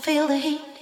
follow.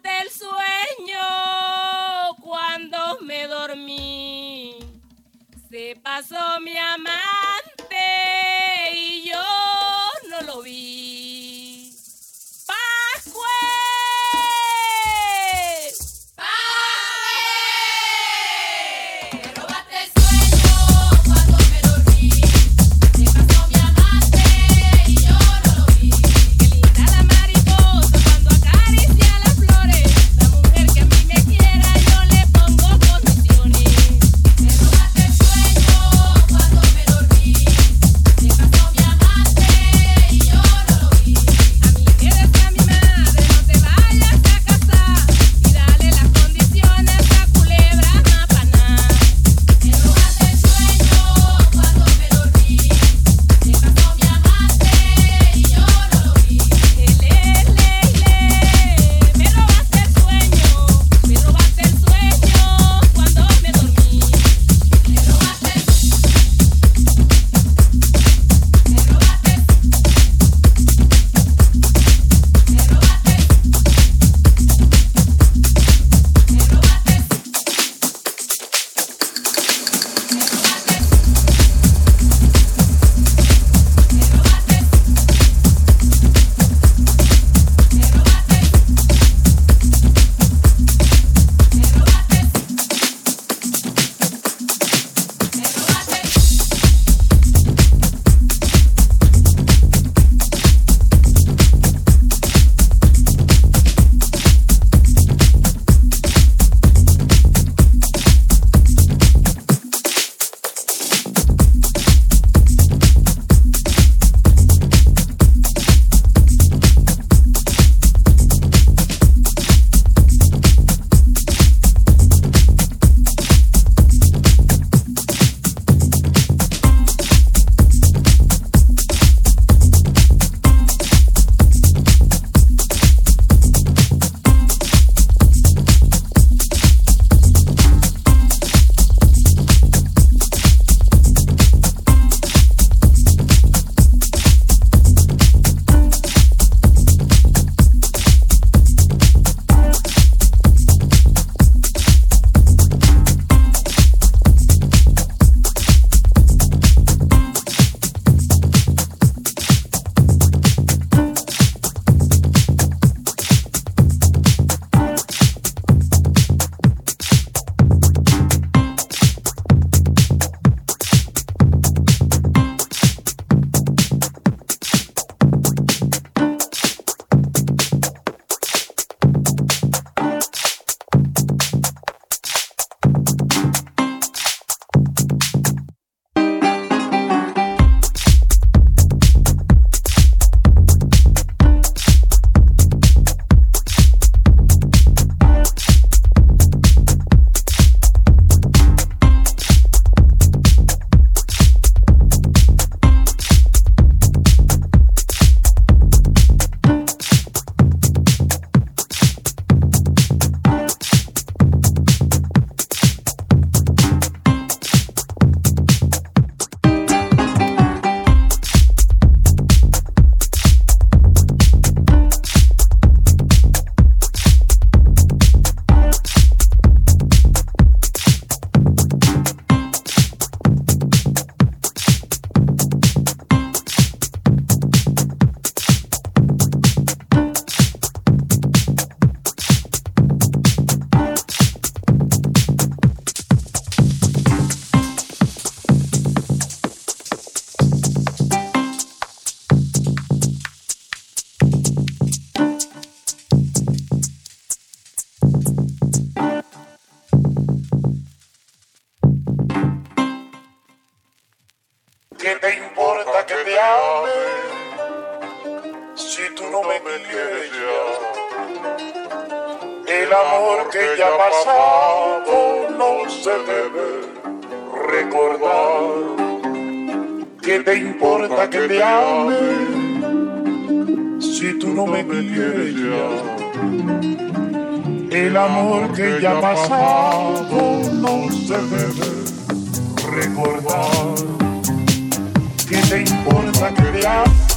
quitaste el sueño cuando me dormí. Se pasó mi amante y yo no lo vi. si tú no me quieres ya. El amor que ya pasado no se debe recordar. ¿Qué te importa que te ame si tú no me quieres ya? El amor que ya pasado no se debe recordar. ¿Qué te importa que te ame?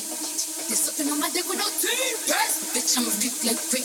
Gucci. There's something on my dick with no team. Bitch, I'm a freak like.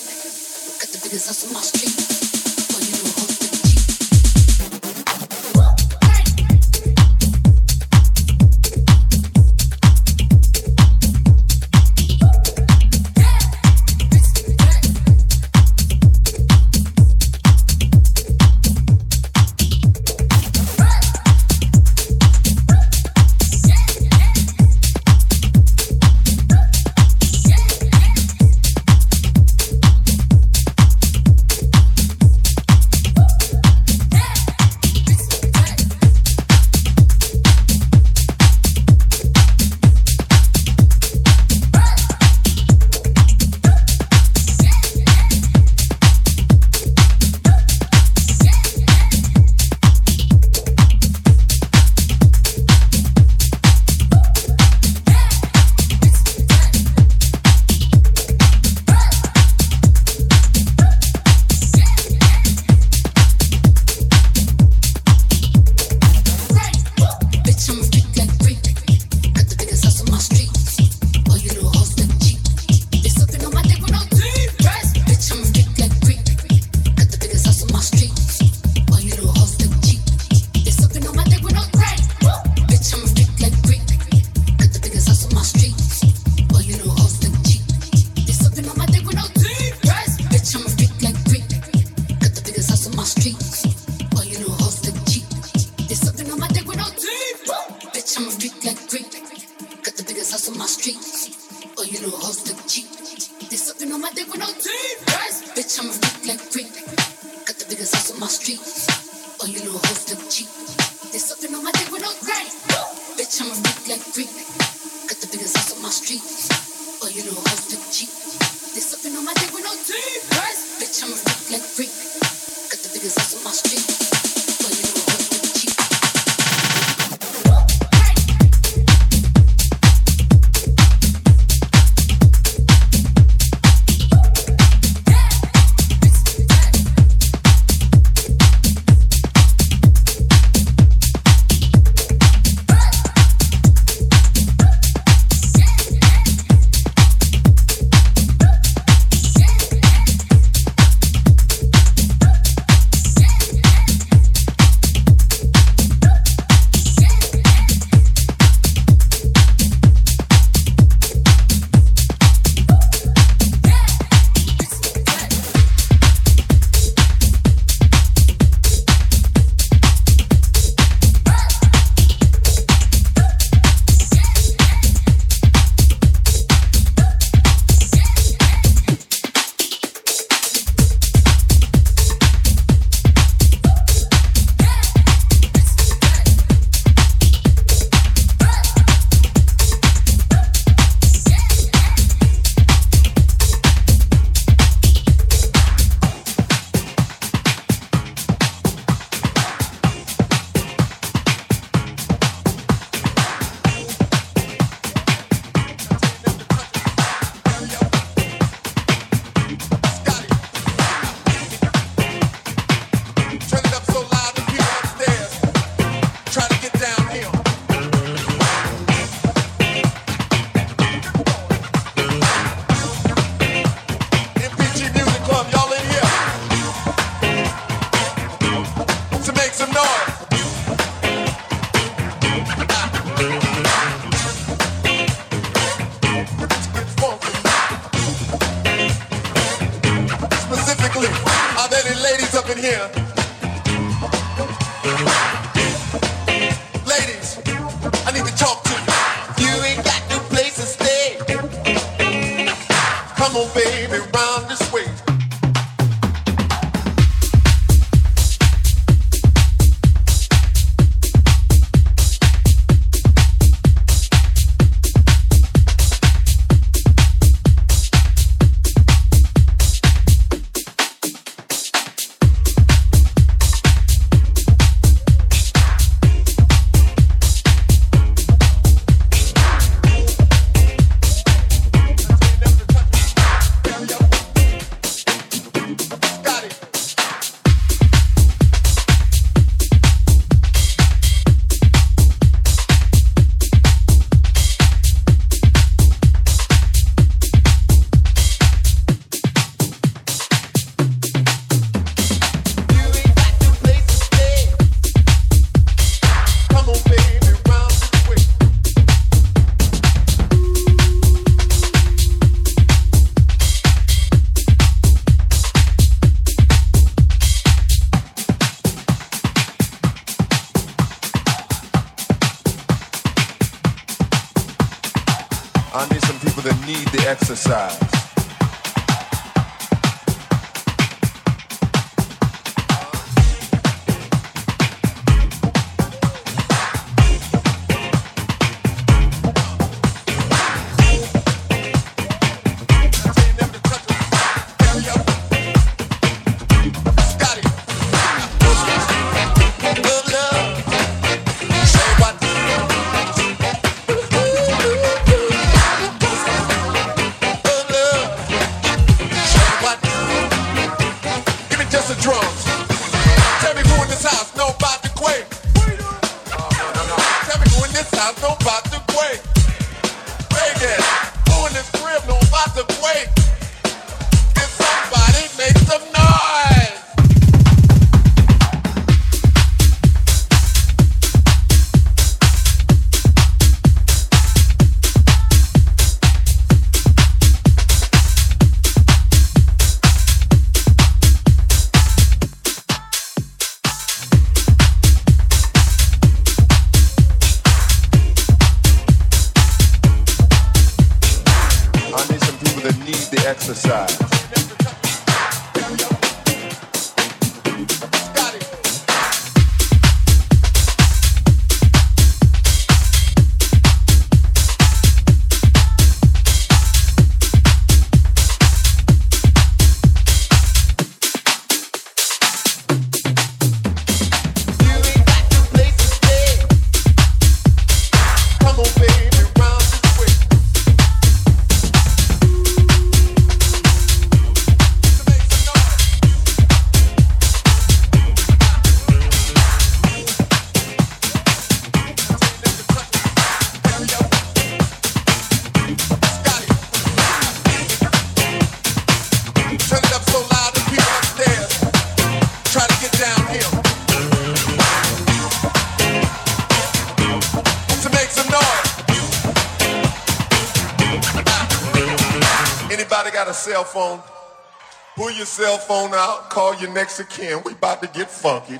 Kin. We about to get funky.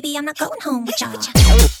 baby, I'm not going home with y'all.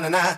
Na na na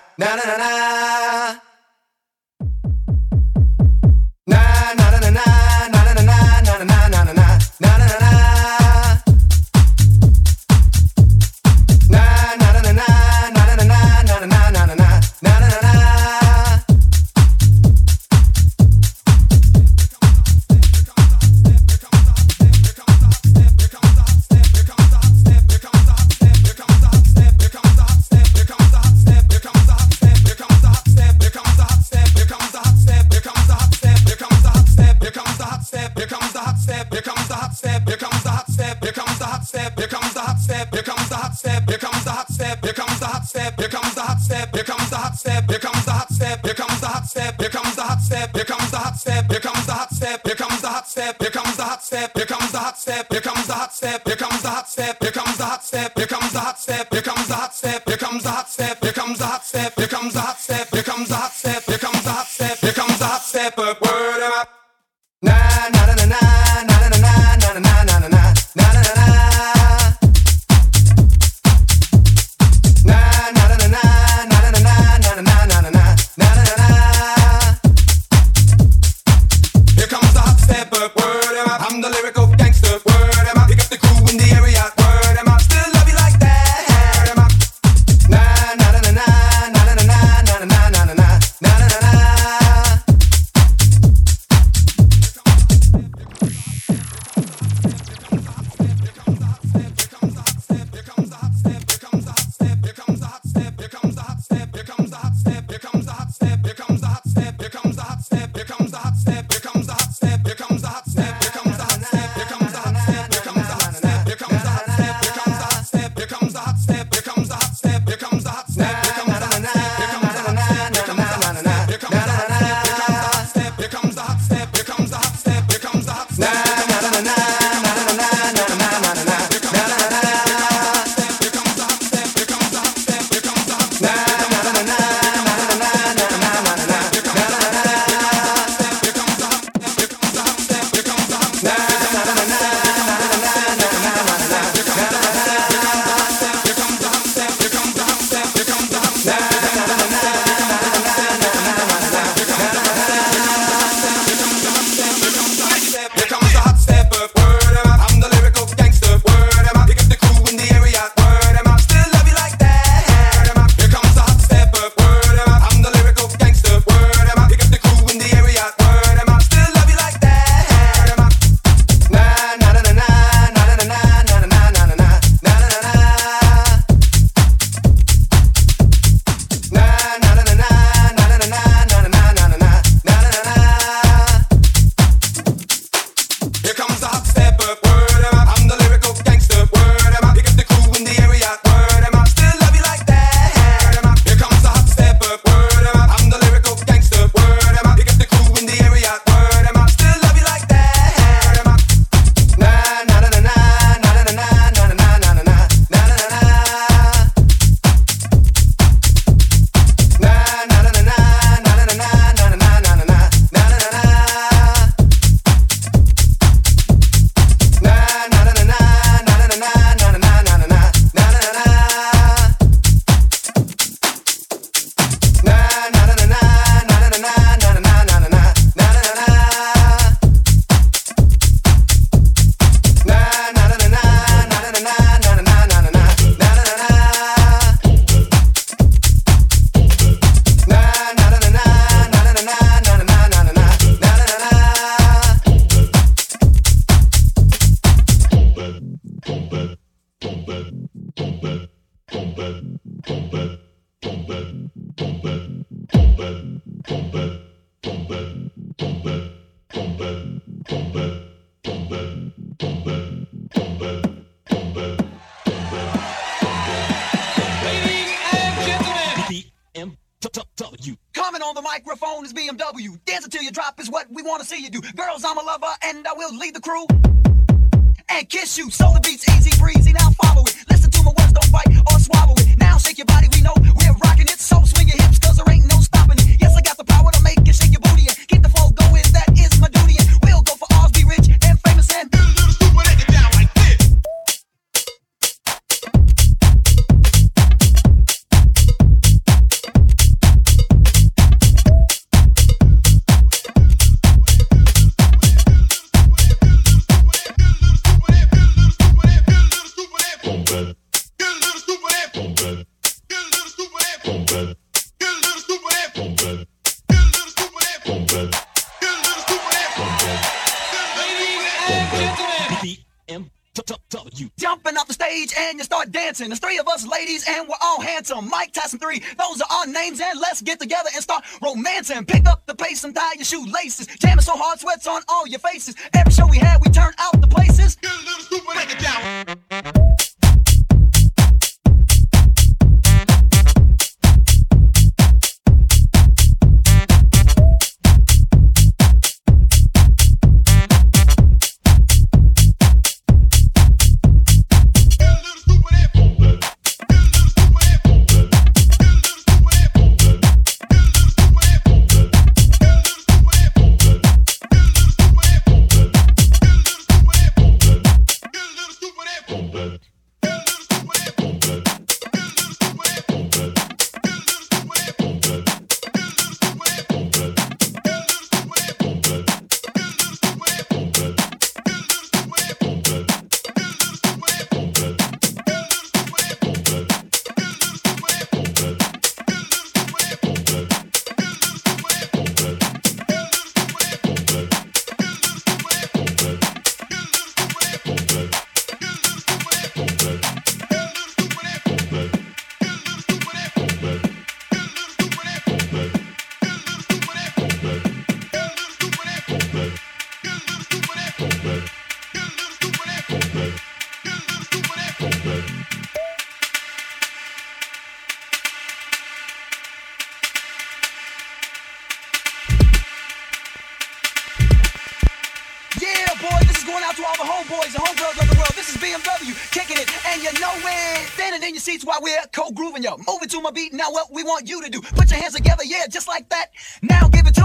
Now what we want you to do. Put your hands together, yeah, just like that. Now give it to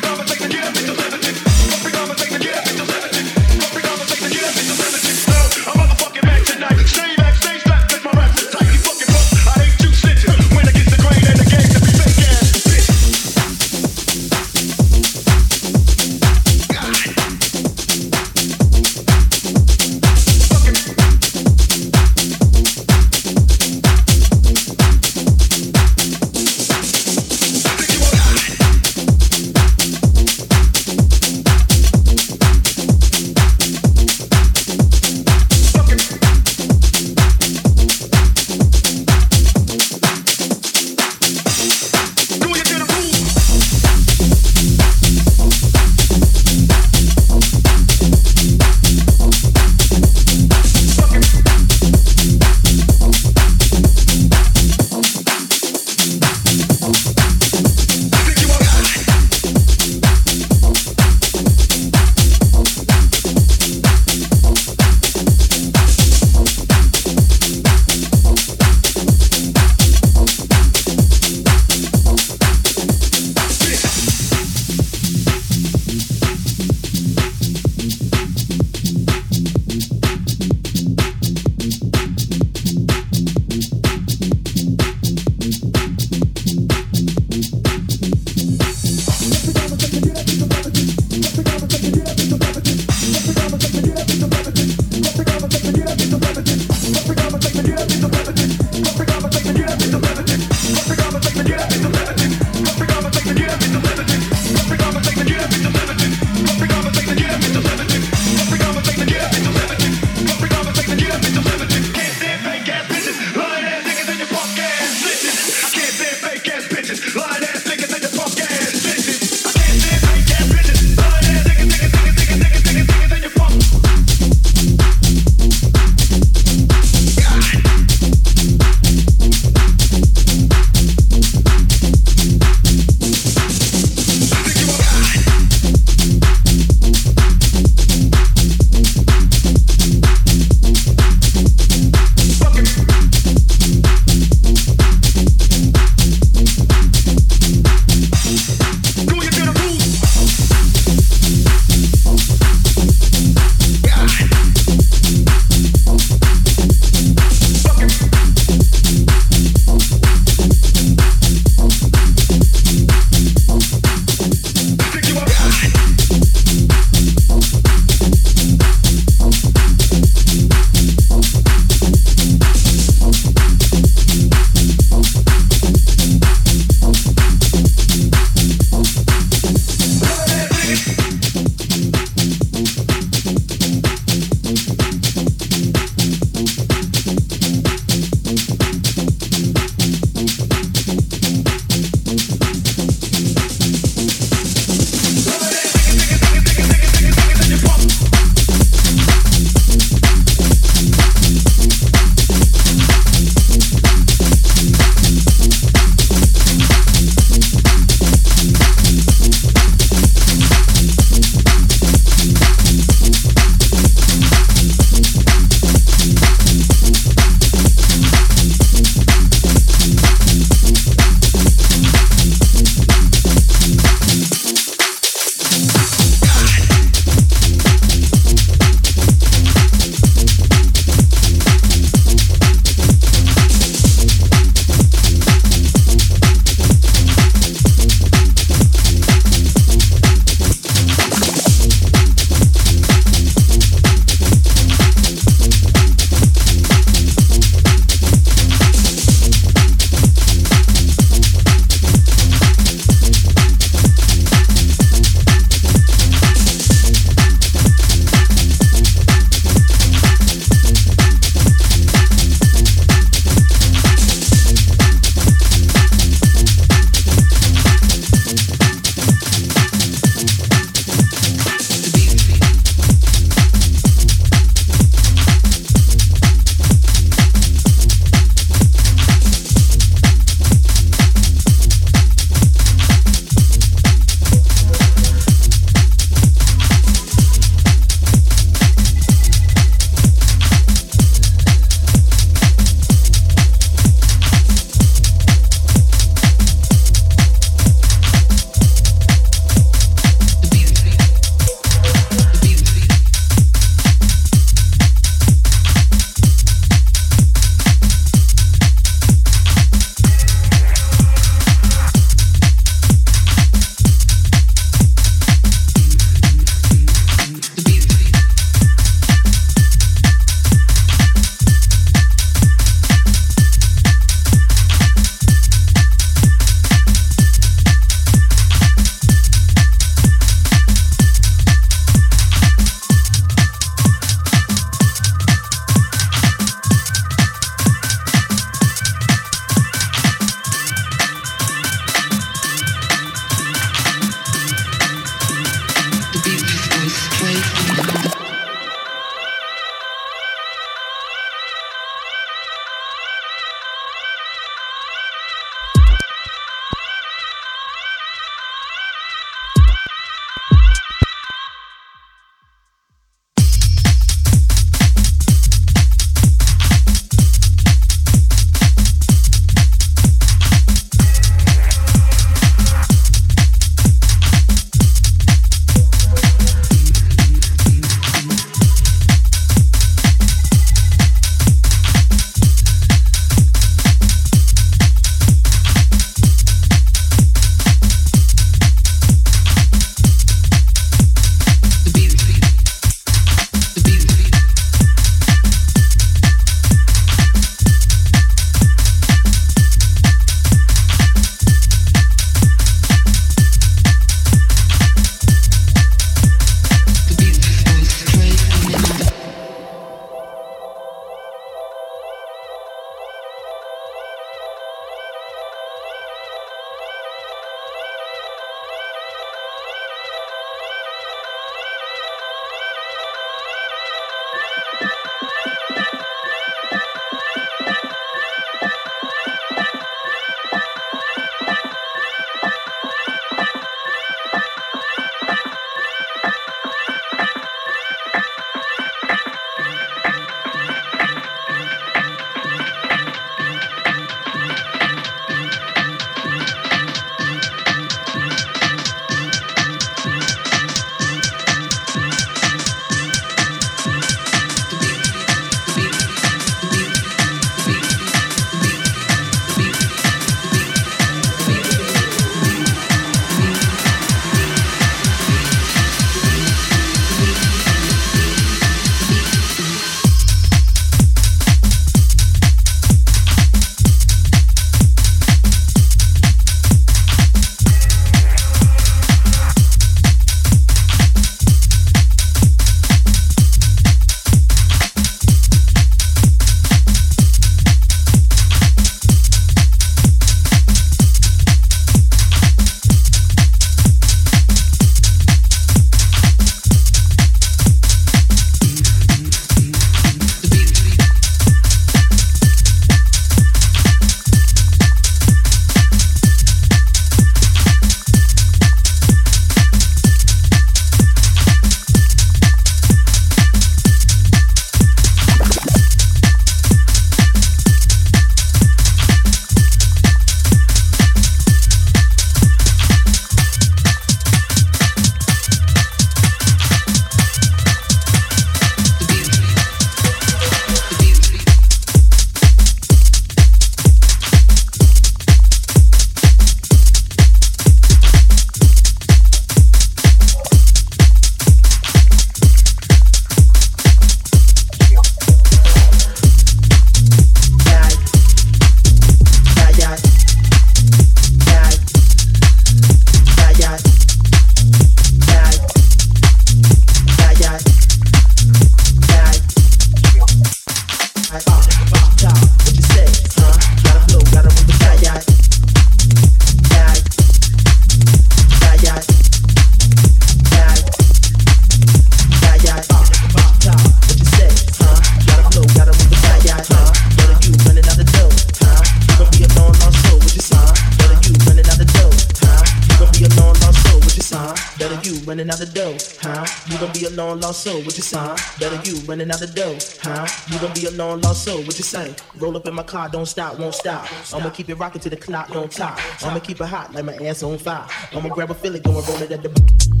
running out the dough, huh? You gon' be a long lost soul, what you say? Better you running out the dough, huh? You gon' be a long lost soul, what you say? Roll up in my car, don't stop, won't stop. I'ma keep it rocking till the clock don't top. I'ma keep it hot like my ass on fire. I'ma grab a Philly, go and roll it at the.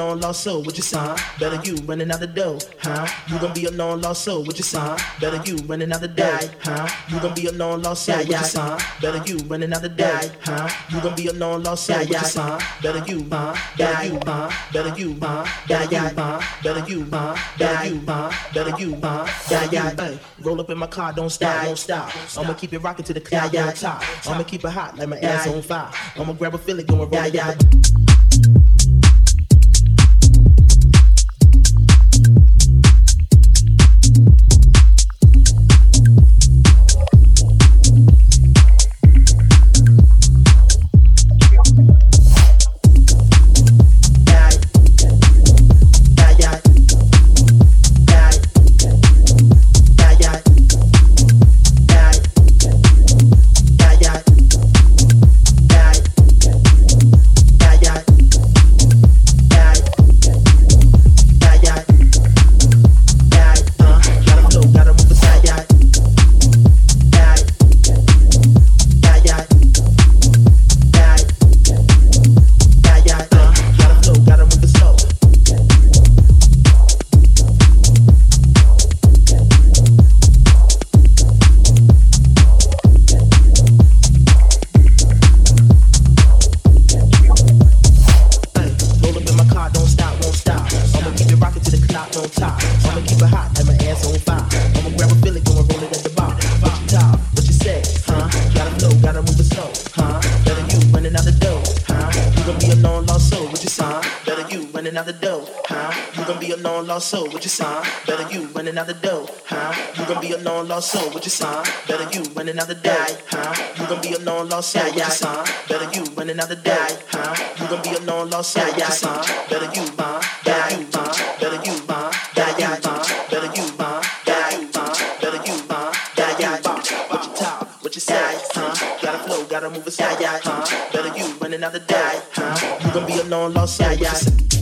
Long lost soul, what you say? Better you running out the dough, huh? You gon' be a long lost soul, what you say? Better you running out the dough, huh? You gon' be a long lost soul, what you say? Better you running out the dough, huh? You gon' be a long lost soul, what you say? Better you, huh? Better you, huh? Better you, huh? Better you, huh? Better you, huh? Better you, huh? Better you, huh? Better you. Roll up in my car, don't stop, won't stop. I'ma keep it rocking till the don't top. I'ma keep it hot like my ass on fire. I'ma grab a Philly, go and roll it down. soul, what you sign? Better you running out the dough, huh? You gonna be a long lost soul, what you sign? Better you running out the die, huh? You gonna be a long lost soul, what you sign? Better you running out the die, huh? You gonna be a long lost soul, what you sign? Better you buy, better you buy, better you buy, better you buy, better you buy. What you talk, what you say, huh? Gotta flow, gotta move aside, huh? Better you running out the huh? You gonna be a long lost soul, yeah, sign?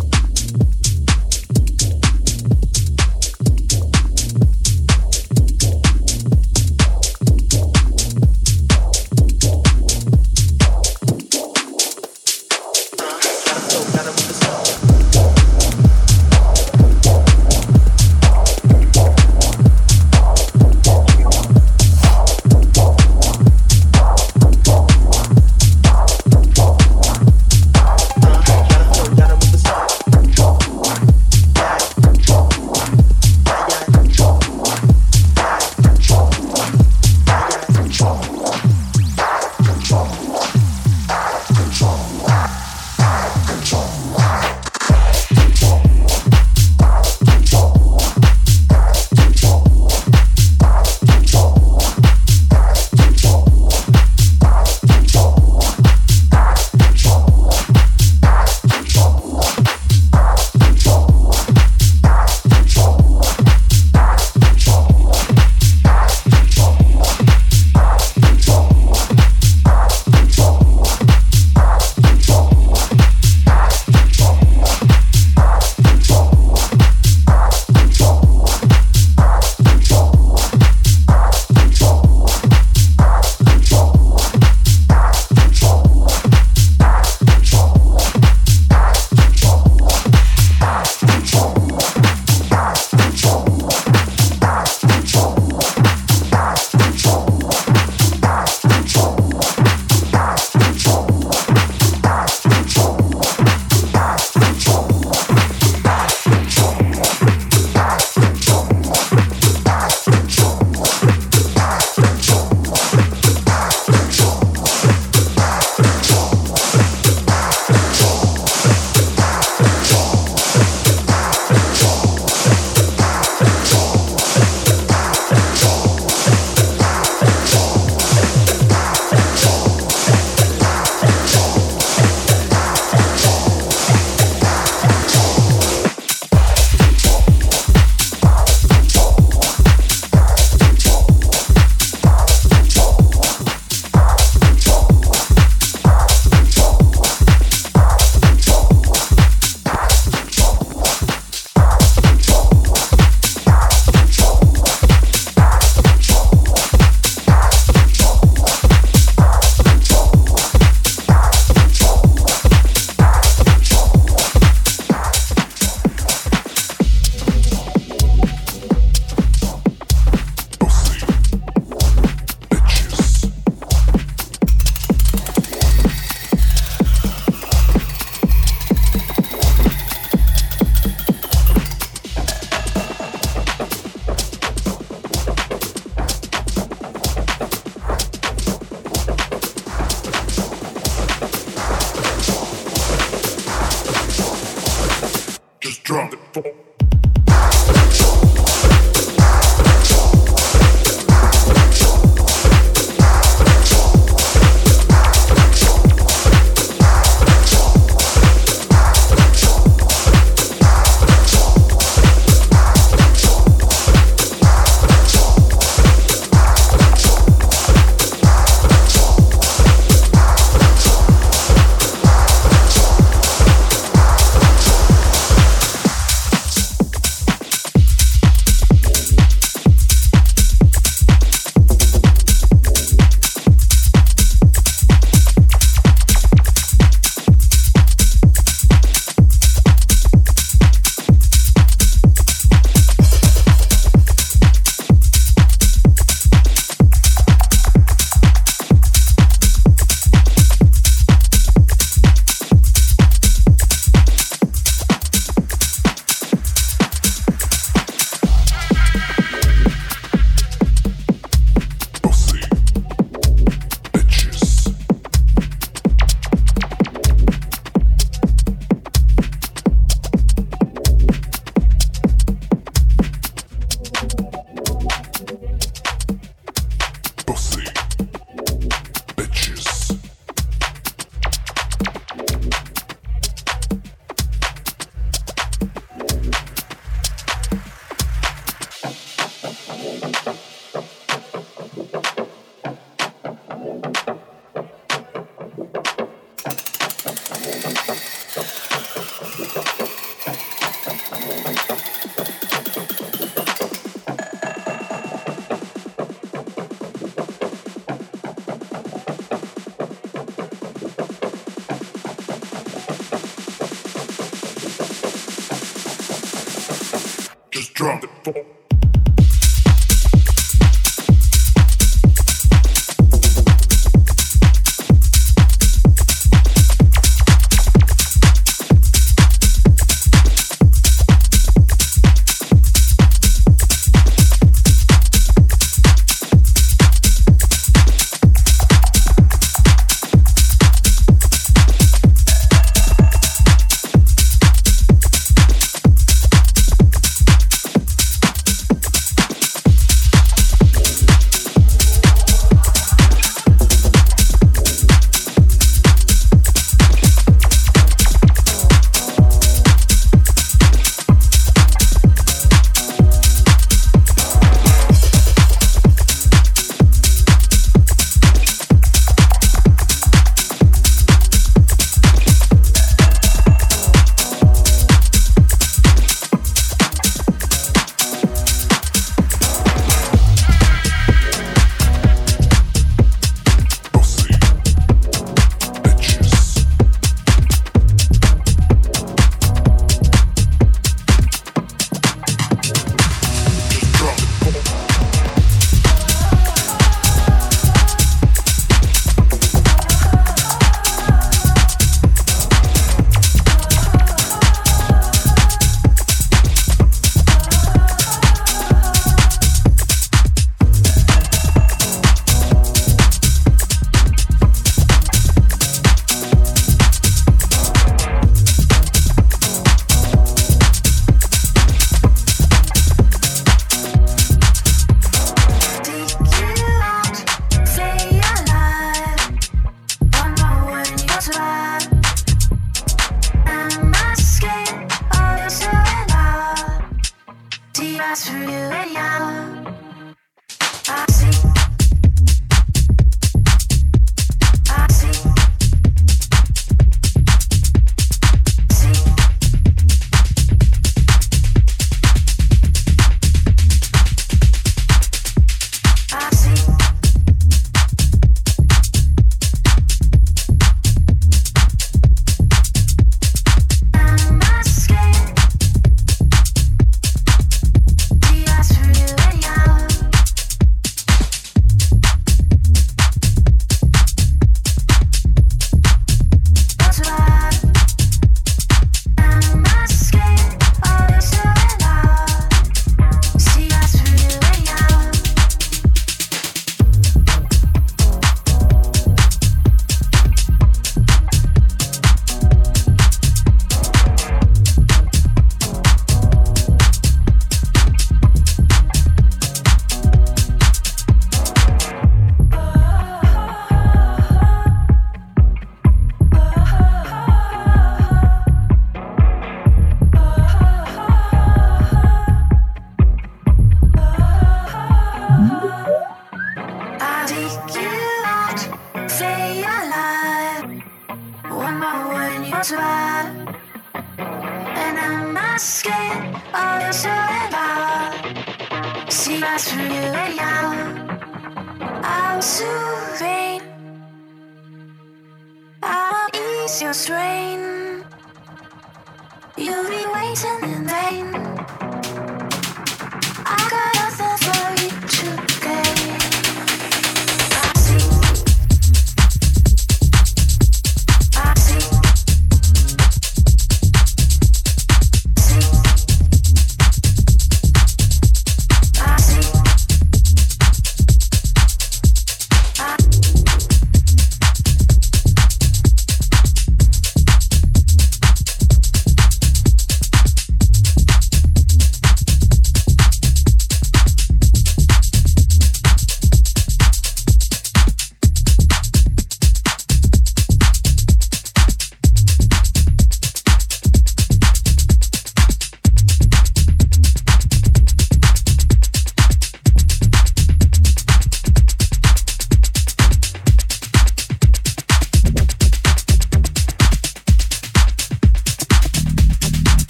Just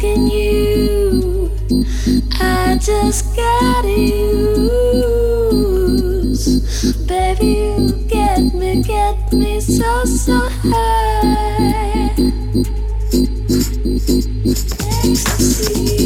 talking you. I just got use, baby. You get me, get me so so high. Ecstasy.